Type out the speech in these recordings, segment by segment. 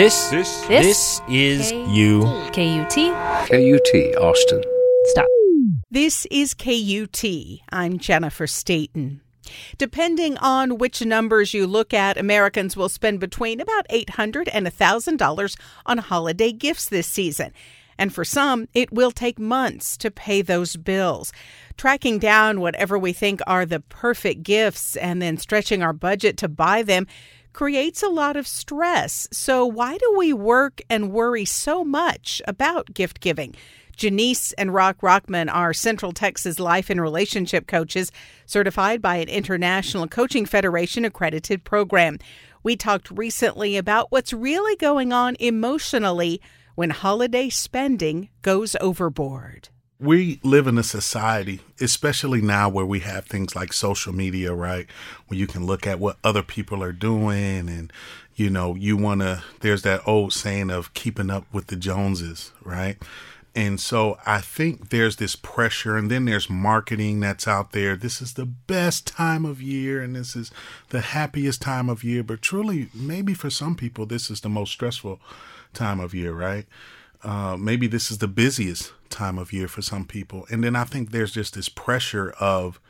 This, This, this is you. KUT. KUT Austin. Stop. This is KUT. I'm Jennifer Stayton. Depending on which numbers you look at, Americans will spend between about 800 and $1,000 on holiday gifts this season. And for some, it will take months to pay those bills. Tracking down whatever we think are the perfect gifts and then stretching our budget to buy them creates a lot of stress. So, why do we work and worry so much about gift giving? Junice and Rock Rockman are Central Texas Life and Relationship Coaches, certified by an International Coaching Federation accredited program. We talked recently about what's really going on emotionally when holiday spending goes overboard. We live in a society, especially now where we have things like social media, right? Where you can look at what other people are doing and, you know, you want to, there's that old saying of keeping up with the Joneses, right? And so I think there's this pressure, and then there's marketing that's out there. This is the best time of year, and this is the happiest time of year. But truly, maybe for some people, this is the most stressful time of year, right? Uh, maybe this is the busiest time of year for some people. And then I think there's just this pressure of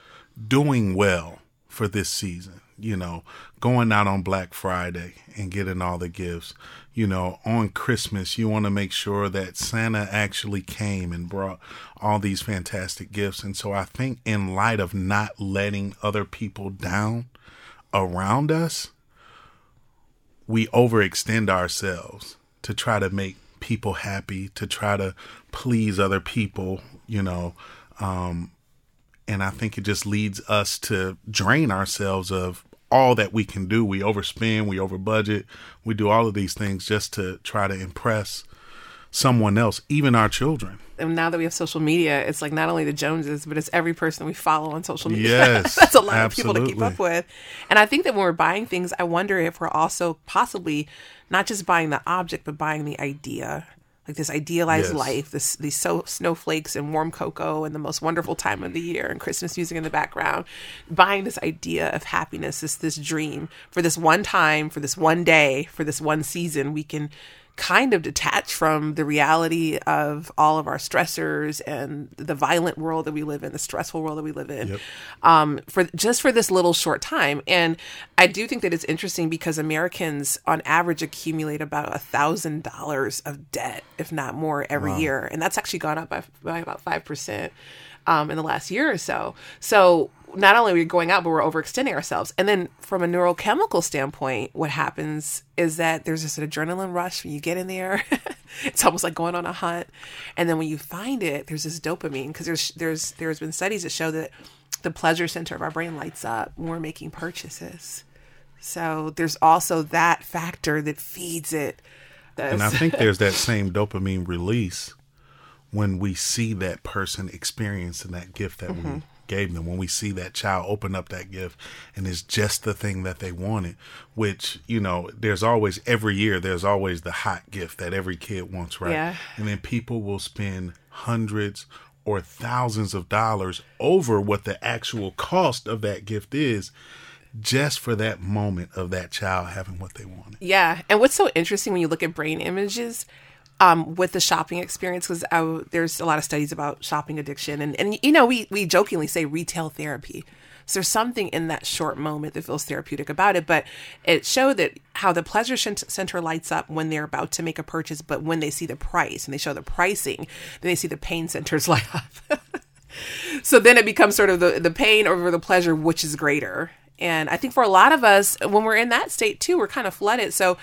doing well for this season, you know, going out on Black Friday and getting all the gifts. You know, on Christmas, you want to make sure that Santa actually came and brought all these fantastic gifts. And so I think, in light of not letting other people down around us, we overextend ourselves to try to make people happy, to try to please other people, you know. Um, and I think it just leads us to drain ourselves of all that we can do. We overspend, we overbudget, we do all of these things just to try to impress someone else, even our children. and now that we have social media, it's like not only the Joneses, but it's every person we follow on social media. Yes, That's a lot of people to keep up with. And I think that when we're buying things, I wonder if we're also possibly not just buying the object, but buying the idea. Like this idealized Yes. life, this these so snowflakes and warm cocoa and the most wonderful time of the year and Christmas music in the background. Buying this idea of happiness, this this dream for this one time, for this one day, for this one season, we can kind of detach from the reality of all of our stressors and the violent world that we live in, the stressful world that we live in, um, for just for this little short time. And I do think that it's interesting because Americans, on average, accumulate about a thousand dollars of debt, if not more, every year, and that's actually gone up by, by about five percent um, in the last year or so. So not only are we going out, but we're overextending ourselves. And then from a neurochemical standpoint, what happens is that there's this adrenaline rush when you get in there. it's almost like going on a hunt. And then when you find it, there's this dopamine because there's there's there's been studies that show that the pleasure center of our brain lights up when we're making purchases. So there's also that factor that feeds it. And I think there's that same dopamine release when we see that person experiencing that gift that we mm-hmm. Gave them, when we see that child open up that gift and it's just the thing that they wanted, which, you know, there's always, every year, there's always the hot gift that every kid wants, right? Yeah. And then people will spend hundreds or thousands of dollars over what the actual cost of that gift is just for that moment of that child having what they wanted. Yeah, and what's so interesting when you look at brain images um, with the shopping experience, because there's a lot of studies about shopping addiction, and and you know we we jokingly say retail therapy. So there's something in that short moment that feels therapeutic about it, but it showed that how the pleasure cent- center lights up when they're about to make a purchase, but when they see the price and they show the pricing, then they see the pain centers light up. so then it becomes sort of the, the pain over the pleasure, which is greater. And I think for a lot of us, when we're in that state too, we're kind of flooded. So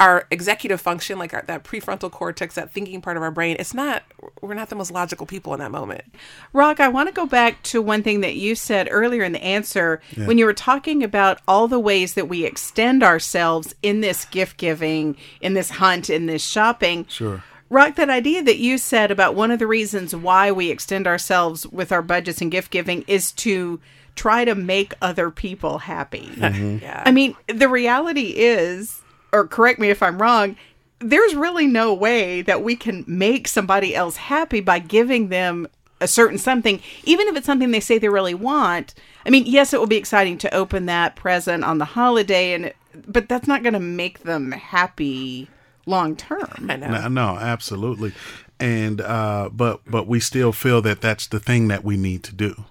our executive function, like our, that prefrontal cortex, that thinking part of our brain, it's not, we're not the most logical people in that moment. Rock, I want to go back to one thing that you said earlier in the answer when you were talking about all the ways that we extend ourselves in this gift giving, in this hunt, in this shopping. Sure. Rock, that idea that you said about one of the reasons why we extend ourselves with our budgets and gift giving is to try to make other people happy. Yeah. I mean, the reality is, or correct me if I'm wrong, there's really no way that we can make somebody else happy by giving them a certain something, even if it's something they say they really want. I mean, yes, it will be exciting to open that present on the holiday, and but that's not going to make them happy long term. I know. No, no, absolutely. And uh but but we still feel that that's the thing that we need to do,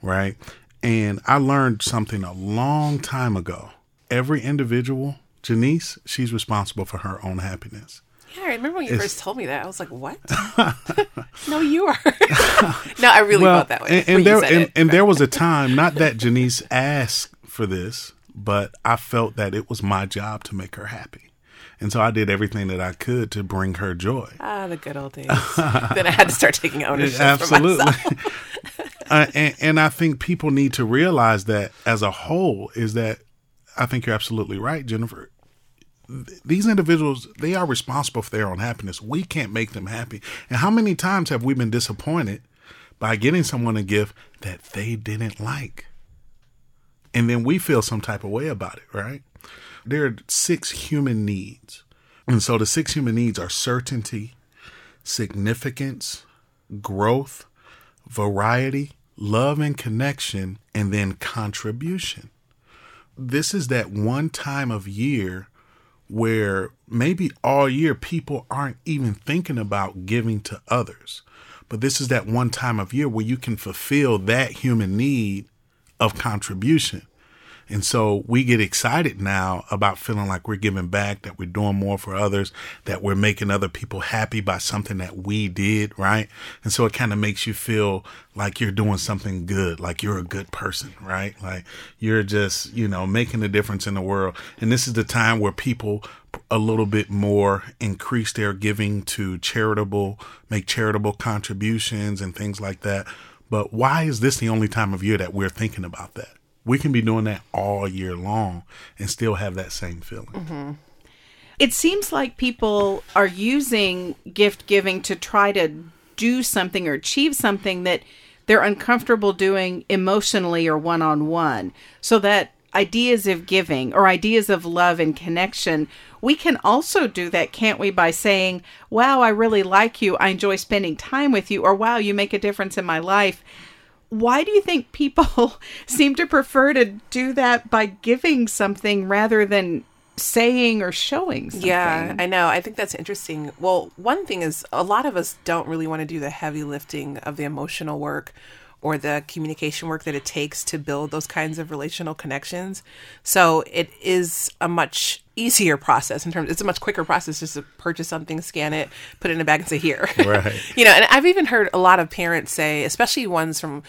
right? And I learned something a long time ago. Every individual, Junice, she's responsible for her own happiness. Yeah, I remember when you It's- first told me that. I was like, "What? no, you are." no, I really felt that way. And, and there and, and there was a time, not that Junice asked for this, but I felt that it was my job to make her happy. And so I did everything that I could to bring her joy. ah, the good old days. then I had to start taking ownership Absolutely. uh, and, and I think people need to realize that as a whole is that I think you're absolutely right, Jennifer. Th- These individuals, they are responsible for their own happiness. We can't make them happy. And how many times have we been disappointed by getting someone a gift that they didn't like? And then we feel some type of way about it, right? There are six human needs. And so the six human needs are certainty, significance, growth, variety, love and connection, and then contribution. This is that one time of year where maybe all year people aren't even thinking about giving to others. But this is that one time of year where you can fulfill that human need of contribution. And so we get excited now about feeling like we're giving back, that we're doing more for others, that we're making other people happy by something that we did, right? And so it kind of makes you feel like you're doing something good, like you're a good person, right? Like you're just, you know, making a difference in the world. And this is the time where people a little bit more increase their giving to charitable, make charitable contributions and things like that. But why is this the only time of year that we're thinking about that? We can be doing that all year long and still have that same feeling. It seems like people are using gift giving to try to do something or achieve something that they're uncomfortable doing emotionally or one on one. So that ideas of giving or ideas of love and connection, we can also do that, can't we, by saying, Wow, I really like you. I enjoy spending time with you. Or, Wow, you make a difference in my life. Why do you think people seem to prefer to do that by giving something rather than saying or showing something? Yeah, I know. I think that's interesting. Well, one thing is a lot of us don't really want to do the heavy lifting of the emotional work or the communication work that it takes to build those kinds of relational connections. So it is a much easier process in terms it's a much quicker process just to purchase something, scan it, put it in a bag and say here. Right. you know, and I've even heard a lot of parents say, especially ones from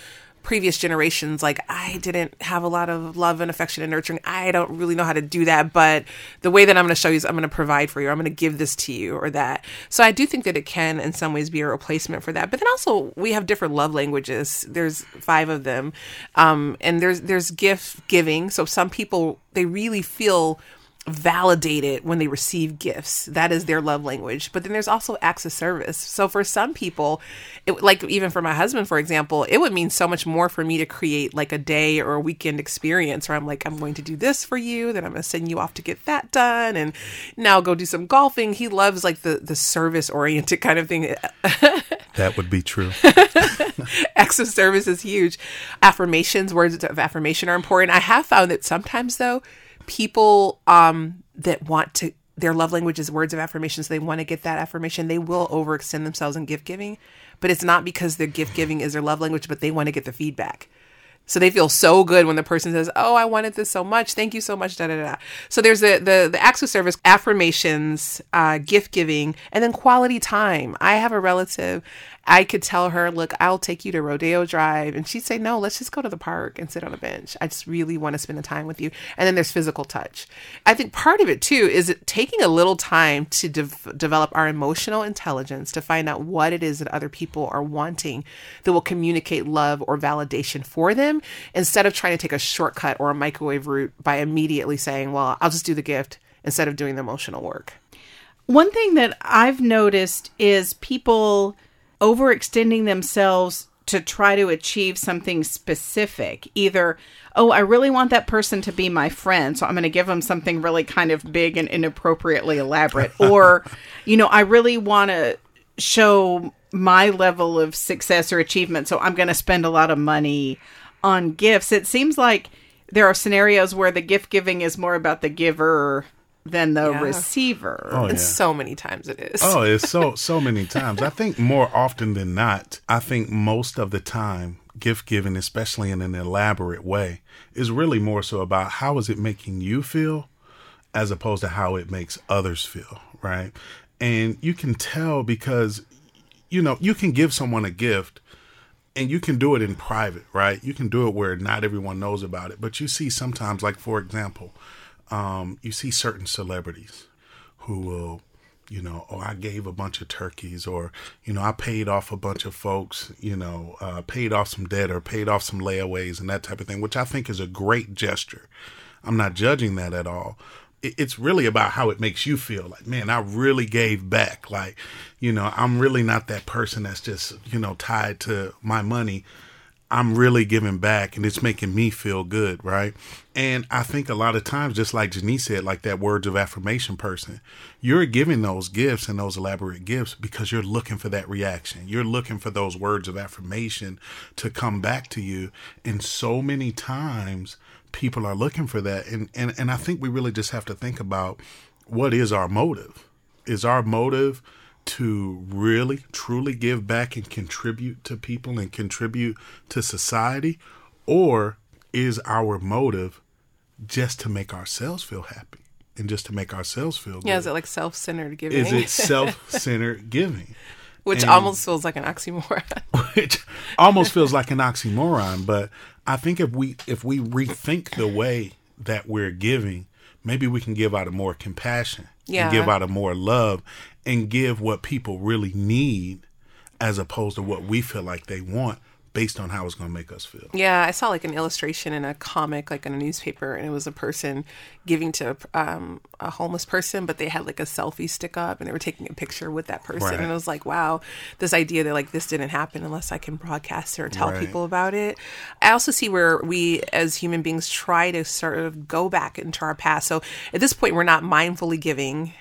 previous generations like I didn't have a lot of love and affection and nurturing. I don't really know how to do that, but the way that I'm going to show you is I'm going to provide for you. I'm going to give this to you or that. So I do think that it can in some ways be a replacement for that. But then also we have different love languages. There's 5 of them. Um and there's there's gift giving. So some people they really feel validated when they receive gifts. That is their love language. But then there's also acts of service. So for some people, it, like even for my husband, for example, it would mean so much more for me to create like a day or a weekend experience where I'm like, I'm going to do this for you, then I'm going to send you off to get that done, and now go do some golfing. He loves like the the service oriented kind of thing. That would be true. acts of service is huge. Affirmations, words of affirmation are important. I have found that sometimes though, people um that want to their love language is words of affirmation, so they want to get that affirmation, they will overextend themselves in gift giving. But it's not because their gift giving is their love language, but they want to get the feedback. So they feel so good when the person says, "Oh, I wanted this so much. Thank you so much." Da da da. So there's the the the acts of service, affirmations, uh, gift giving, and then quality time. I have a relative. I could tell her, "Look, I'll take you to Rodeo Drive," and she'd say, "No, let's just go to the park and sit on a bench. I just really want to spend the time with you." And then there's physical touch. I think part of it too is taking a little time to dev- develop our emotional intelligence to find out what it is that other people are wanting that will communicate love or validation for them instead of trying to take a shortcut or a microwave route by immediately saying, "Well, I'll just do the gift." Instead of doing the emotional work. One thing that I've noticed is people overextending themselves to try to achieve something specific. Either, oh, I really want that person to be my friend, so I'm going to give them something really kind of big and inappropriately elaborate. or, you know, I really want to show my level of success or achievement, so I'm going to spend a lot of money on gifts. It seems like there are scenarios where the gift giving is more about the giver than the Yeah. receiver. Oh, And yeah. so many times it is. Oh, it's so so many times. I think more often than not, I think most of the time, gift giving, especially in an elaborate way, is really more so about how is it making you feel as opposed to how it makes others feel, right? And you can tell because you know, you can give someone a gift and you can do it in private, right? You can do it where not everyone knows about it. But you see sometimes, like for example, um, you see certain celebrities who will, you know, oh, I gave a bunch of turkeys, or you know, I paid off a bunch of folks, you know, uh, paid off some debt or paid off some layaways and that type of thing, which I think is a great gesture. I'm not judging that at all. It's really about how it makes you feel. Like, man, I really gave back. Like, you know, I'm really not that person that's just, you know, tied to my money. I'm really giving back and it's making me feel good, right? And I think a lot of times, just like Junice said, like that words of affirmation person, you're giving those gifts and those elaborate gifts because you're looking for that reaction. You're looking for those words of affirmation to come back to you. And so many times people are looking for that. And, and, and I think we really just have to think about what is our motive? Is our motive to really truly give back and contribute to people and contribute to society or is our motive just to make ourselves feel happy and just to make ourselves feel good yeah, is it like self centered giving? is it self-centered giving Which and- almost feels like an oxymoron. which almost feels like an oxymoron but i think if we if we rethink the way that we're giving maybe we can give out of more compassion Yeah. and give out of more love and give what people really need as opposed to what we feel like they want based on how it's going to make us feel Yeah, I saw like an illustration in a comic, like in a newspaper, and it was a person giving to um, a homeless person, but they had like a selfie stick up and they were taking a picture with that person. Right. And it was like, wow, this idea that like this didn't happen unless I can broadcast it or tell Right. people about it. I also see where we as human beings try to sort of go back into our past. So at this point, we're not mindfully giving.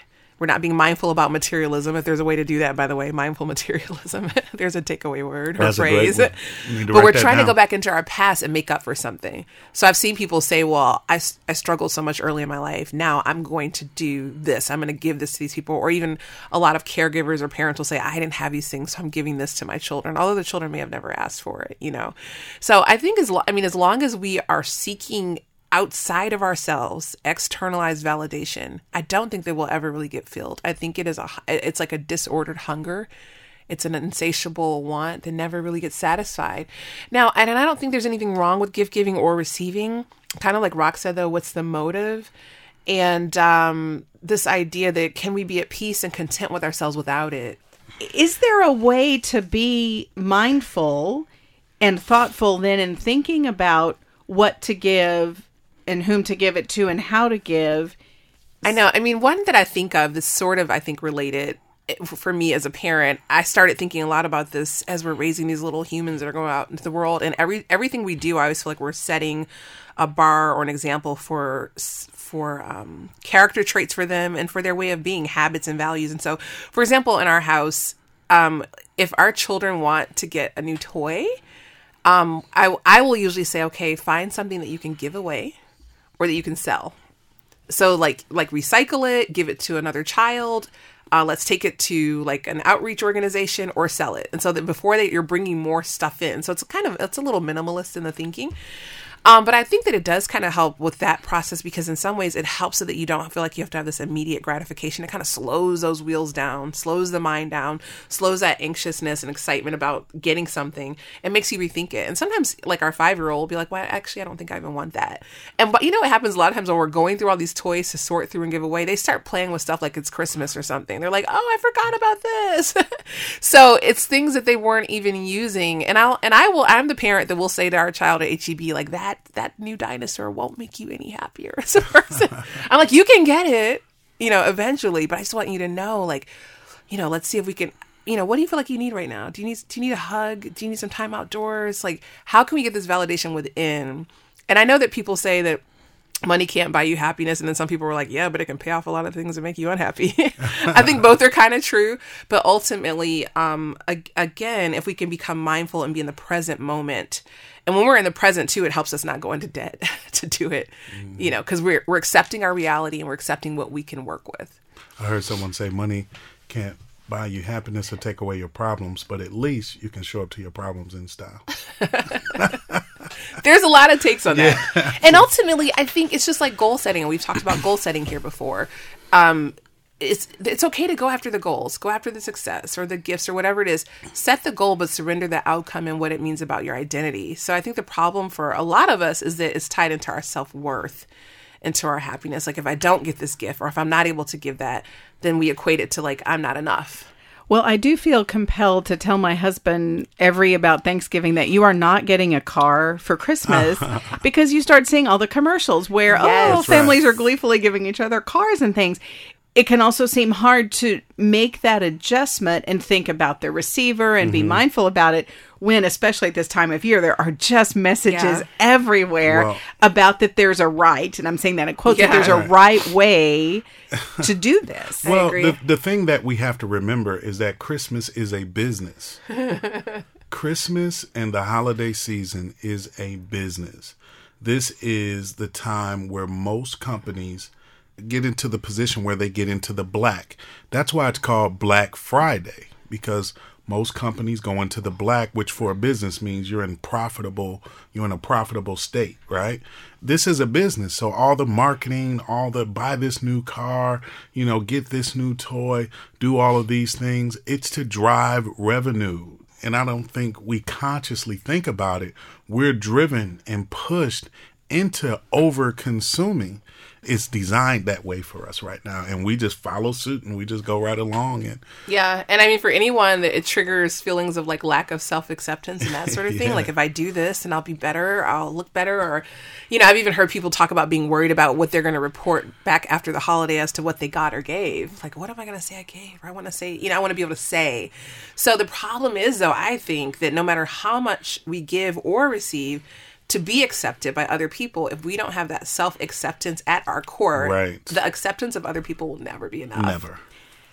We're not being mindful about materialism. If there's a way to do that, by the way, mindful materialism. there's a takeaway word or That's great phrase. need to But we're trying to go back into our past and make up for something. So I've seen people say, well, I I struggled so much early in my life. Now I'm going to do this. I'm going to give this to these people. Or even a lot of caregivers or parents will say, I didn't have these things, so I'm giving this to my children, although the children may have never asked for it, you know? So I think as, lo- I mean, as long as we are seeking outside of ourselves externalized validation i don't think that we'll ever really get filled. I think it is a it's like a disordered hunger. It's an insatiable want that never really gets satisfied. Now and, and i don't think there's anything wrong with gift giving or receiving. Kind of like rock said though what's the motive? And um this idea that can we be at peace and content with ourselves without it? Is there a way to be mindful and thoughtful then in thinking about what to give and whom to give it to and how to give? I know. I mean, one that I think of is sort of, I think, related for me as a parent. I started thinking a lot about this as we're raising these little humans that are going out into the world, and every everything we do, I always feel like we're setting a bar or an example for for um, character traits for them and for their way of being, habits and values. And so, for example, in our house, um, if our children want to get a new toy, um, I I will usually say, okay, find something that you can give away or that you can sell. So like like recycle it give it to another child uh, let's take it to like an outreach organization or sell it. And so that before that you're bringing more stuff in. So it's kind of it's a little minimalist in the thinking um, but I think that it does kind of help with that process because in some ways it helps so that you don't feel like you have to have this immediate gratification. It kind of slows those wheels down, slows the mind down, slows that anxiousness and excitement about getting something, It makes you rethink it. And sometimes, like our five year old will be like, "Well, actually, I don't think I even want that." And but you know what happens a lot of times when we're going through all these toys to sort through and give away, they start playing with stuff like it's Christmas or something. They're like, "Oh, I forgot about this." so it's things that they weren't even using, and I'll and I will. I'm the parent that will say to our child at HEB like that that new dinosaur won't make you any happier as a person. I'm like, you can get it, you know, eventually, but I just want you to know, like, you know, let's see if we can. You know, what do you feel like you need right now? Do you need do you need a hug? Do you need some time outdoors? Like, how can we get this validation within? And I know that people say that money can't buy you happiness. And then some people were like yeah but it can pay off a lot of things and make you unhappy. I think both are kind of true. But ultimately um ag- again if we can become mindful and be in the present moment and when we're in the present too it helps us not go into debt to do it you know because we're, we're accepting our reality and we're accepting what we can work with. I heard someone say money can't buy you happiness or take away your problems, but at least you can show up to your problems in style. There's a lot of takes on that. And ultimately, I think it's just like goal setting. And we've talked about goal setting here before. Um, it's it's okay to go after the goals, go after the success or the gifts or whatever it is. Set the goal, but surrender the outcome and what it means about your identity. So I think the problem for a lot of us is that it's tied into our self worth, and into our happiness. Like if I don't get this gift or if I'm not able to give that, then we equate it to like I'm not enough. Well, I do feel compelled to tell my husband every about Thanksgiving that you are not getting a car for Christmas because you start seeing all the commercials where oh Yes. families are gleefully giving each other cars and things. It can also seem hard to make that adjustment and think about the receiver and be mm-hmm. mindful about it when especially at this time of year there are just messages Yeah. everywhere Well- about that there's a right and I'm saying that in quotes that there's a Right. right way to do this. well, agree. the the thing that we have to remember is that Christmas is a business. Christmas and the holiday season is a business. This is the time where most companies get into the position where they get into the black. That's why it's called Black Friday because most companies go into the black, which for a business means you're in profitable, you're in a profitable state, right? This is a business. So all the marketing, all the buy this new car, you know, get this new toy, do all of these things, it's to drive revenue. And I don't think we consciously think about it. We're driven and pushed into over consuming. It's designed that way for us right now. And we just follow suit and we just go right along and Yeah, and I mean for anyone that it triggers feelings of like lack of self acceptance and that sort of thing. Like if I do this and I'll be better, I'll look better, or you know, I've even heard people talk about being worried about what they're going to report back after the holiday as to what they got or gave. Like, what am I going to say I gave? Or I want to say, you know, I want to be able to say. So the problem is, though, I think that no matter how much we give or receive. To be accepted by other people, if we don't have that self acceptance at our core, Right. the acceptance of other people will never be enough. never.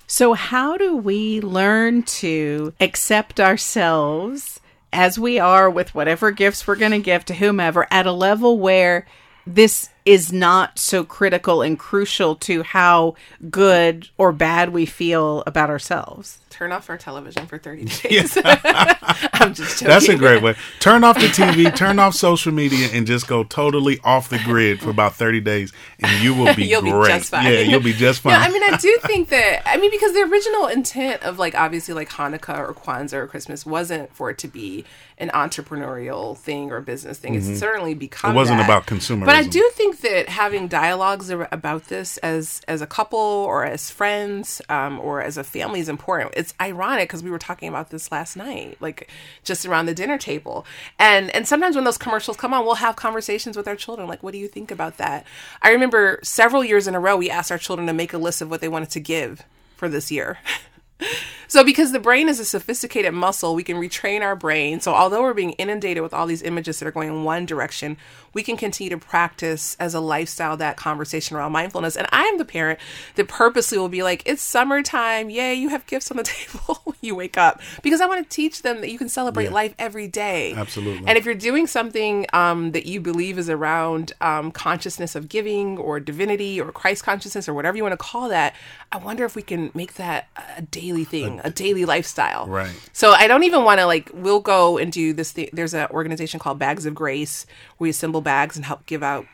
So, how do we learn to accept ourselves as we are with whatever gifts we're going to give to whomever at a level where this is not so critical and crucial to how good or bad we feel about ourselves? turn off our television for 30 days. I'm just joking. That's a great way. Turn off the TV, turn off social media, and just go totally off the grid for about 30 days, and you will be You'll be just fine. Yeah, you'll be just fine. No, I mean, I do think that, I mean, because the original intent of like obviously like Hanukkah or Kwanzaa or Christmas wasn't for it to be an entrepreneurial thing or business thing. It's certainly become Mm-hmm. It wasn't that. about consumerism. But I do think that having dialogues about this as as a couple or as friends um, or as a family is important. It's ironic because we were talking about this last night, like just around the dinner table, and and sometimes when those commercials come on, we'll have conversations with our children, like, "What do you think about that?" I remember several years in a row, we asked our children to make a list of what they wanted to give for this year. So, because the brain is a sophisticated muscle, we can retrain our brain. So, although we're being inundated with all these images that are going in one direction, we can continue to practice as a lifestyle that conversation around mindfulness. And I am the parent that purposely will be like, it's summertime. Yay, you have gifts on the table when you wake up. Because I want to teach them that you can celebrate Yeah. life every day. Absolutely. And if you're doing something um, that you believe is around um, consciousness of giving or divinity or Christ consciousness or whatever you want to call that, I wonder if we can make that a daily thing, a daily lifestyle. Right. So I don't even want to like. We'll go and do this. Thing. There's an organization called Bags of Grace. where We assemble bags and help give out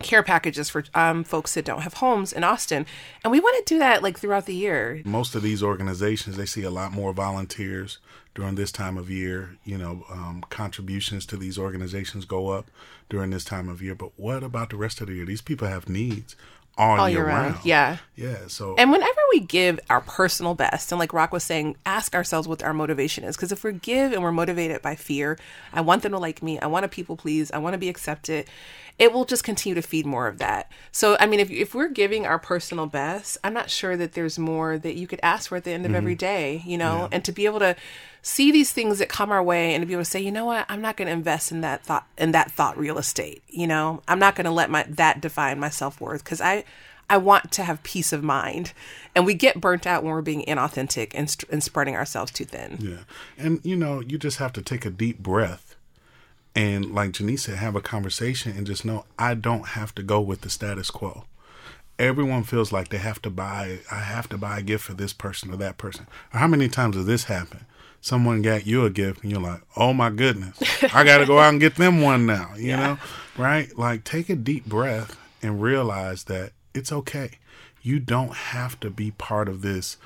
care packages for um, folks that don't have homes in Austin, and we want to do that like throughout the year. most of these organizations they see a lot more volunteers during this time of year you know um, contributions to these organizations go up during this time of year but what about the rest of the year these people have needs all, All year, year round, round yeah. yeah so And whenever we give our personal best, and like Rock was saying, ask ourselves what our motivation is. Because if we give and we're motivated by fear, I want them to like me, I want to people please, I want to be accepted, it will just continue to feed more of that. So, I mean, if, if we're giving our personal best, I'm not sure that there's more that you could ask for at the end of mm-hmm. every day, you know? And to be able to see these things that come our way and to be able to say, you know what, I'm not going to invest in that thought in that thought real estate. You know, I'm not going to let my that define my self worth because I I want to have peace of mind. And we get burnt out when we're being inauthentic and, and spreading ourselves too thin. Yeah. And, you know, you just have to take a deep breath and, like Junice said, have a conversation and just know I don't have to go with the status quo. Everyone feels like they have to buy, I have to buy a gift for this person or that person. Or how many times does this happen? Someone got you a gift and you're like, oh my goodness, I got to go out and get them one now, you Yeah. know? Right? Like, take a deep breath and realize that it's okay. You don't have to be part of this,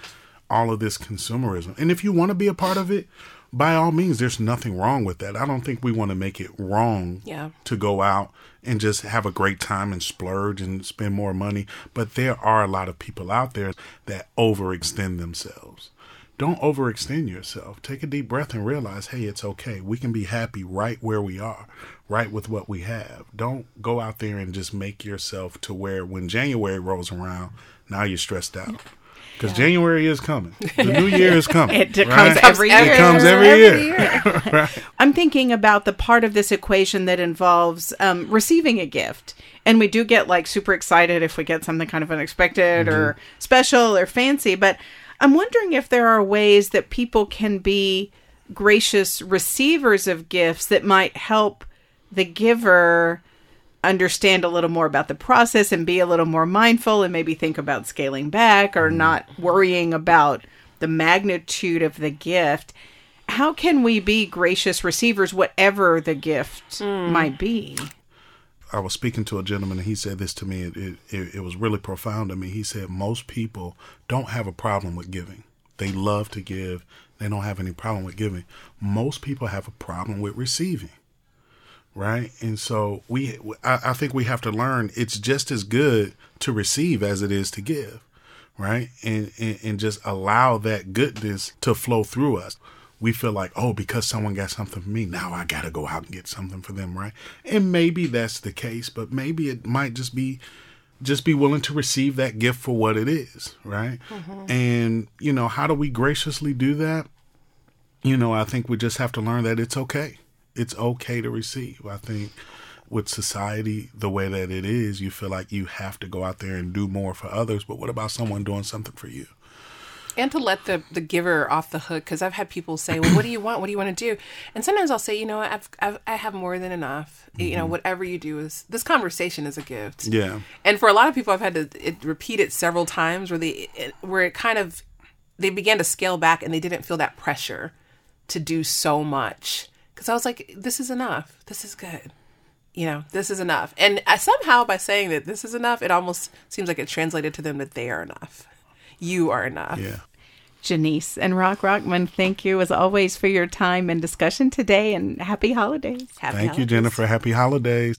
all of this consumerism. And if you want to be a part of it, by all means, there's nothing wrong with that. I don't think we want to make it wrong Yeah. to go out and just have a great time and splurge and spend more money. But there are a lot of people out there that overextend themselves. Don't overextend yourself. Take a deep breath and realize, hey, it's okay. We can be happy right where we are, right with what we have. Don't go out there and just make yourself to where when January rolls around, now you're stressed out. Because January is coming. The new year is coming. It comes every year. It comes every, Every year. I'm thinking about the part of this equation that involves um, receiving a gift. And we do get like super excited if we get something kind of unexpected or special or fancy. But I'm wondering if there are ways that people can be gracious receivers of gifts that might help the giver understand a little more about the process and be a little more mindful and maybe think about scaling back or mm. not worrying about the magnitude of the gift. How can we be gracious receivers, whatever the gift mm. might be? I was speaking to a gentleman and he said this to me. It, it, it, was really profound to me. He said, Most people don't have a problem with giving. They love to give, they don't have any problem with giving. Most people have a problem with receiving. Right. And so we, I, I think we have to learn it's just as good to receive as it is to give. Right. And, and, and just allow that goodness to flow through us we feel like, oh, because someone got something for me, now I got to go out and get something for them, right? And maybe that's the case, but maybe it might just be just be willing to receive that gift for what it is, right? Mm-hmm. And, you know, how do we graciously do that? You know, I think we just have to learn that it's okay. It's okay to receive. I think with society the way that it is, you feel like you have to go out there and do more for others, but what about someone doing something for you? And to let the the giver off the hook because I've had people say, "Well, what do you want? What do you want to do?" And sometimes I'll say, "You know. I've, I've I have more than enough. You know, mm-hmm. whatever you do is this conversation is a gift." Yeah. And for a lot of people, I've had to it, repeat it several times where they it, where it kind of they began to scale back and they didn't feel that pressure to do so much because I was like, "This is enough. This is good." You know, this is enough. And I, somehow by saying that this is enough, it almost seems like it translated to them that they are enough. You are enough. Yeah. Junice and Rock Rockman, thank you as always for your time and discussion today and happy holidays. Happy Thank you. Jennifer. Happy holidays.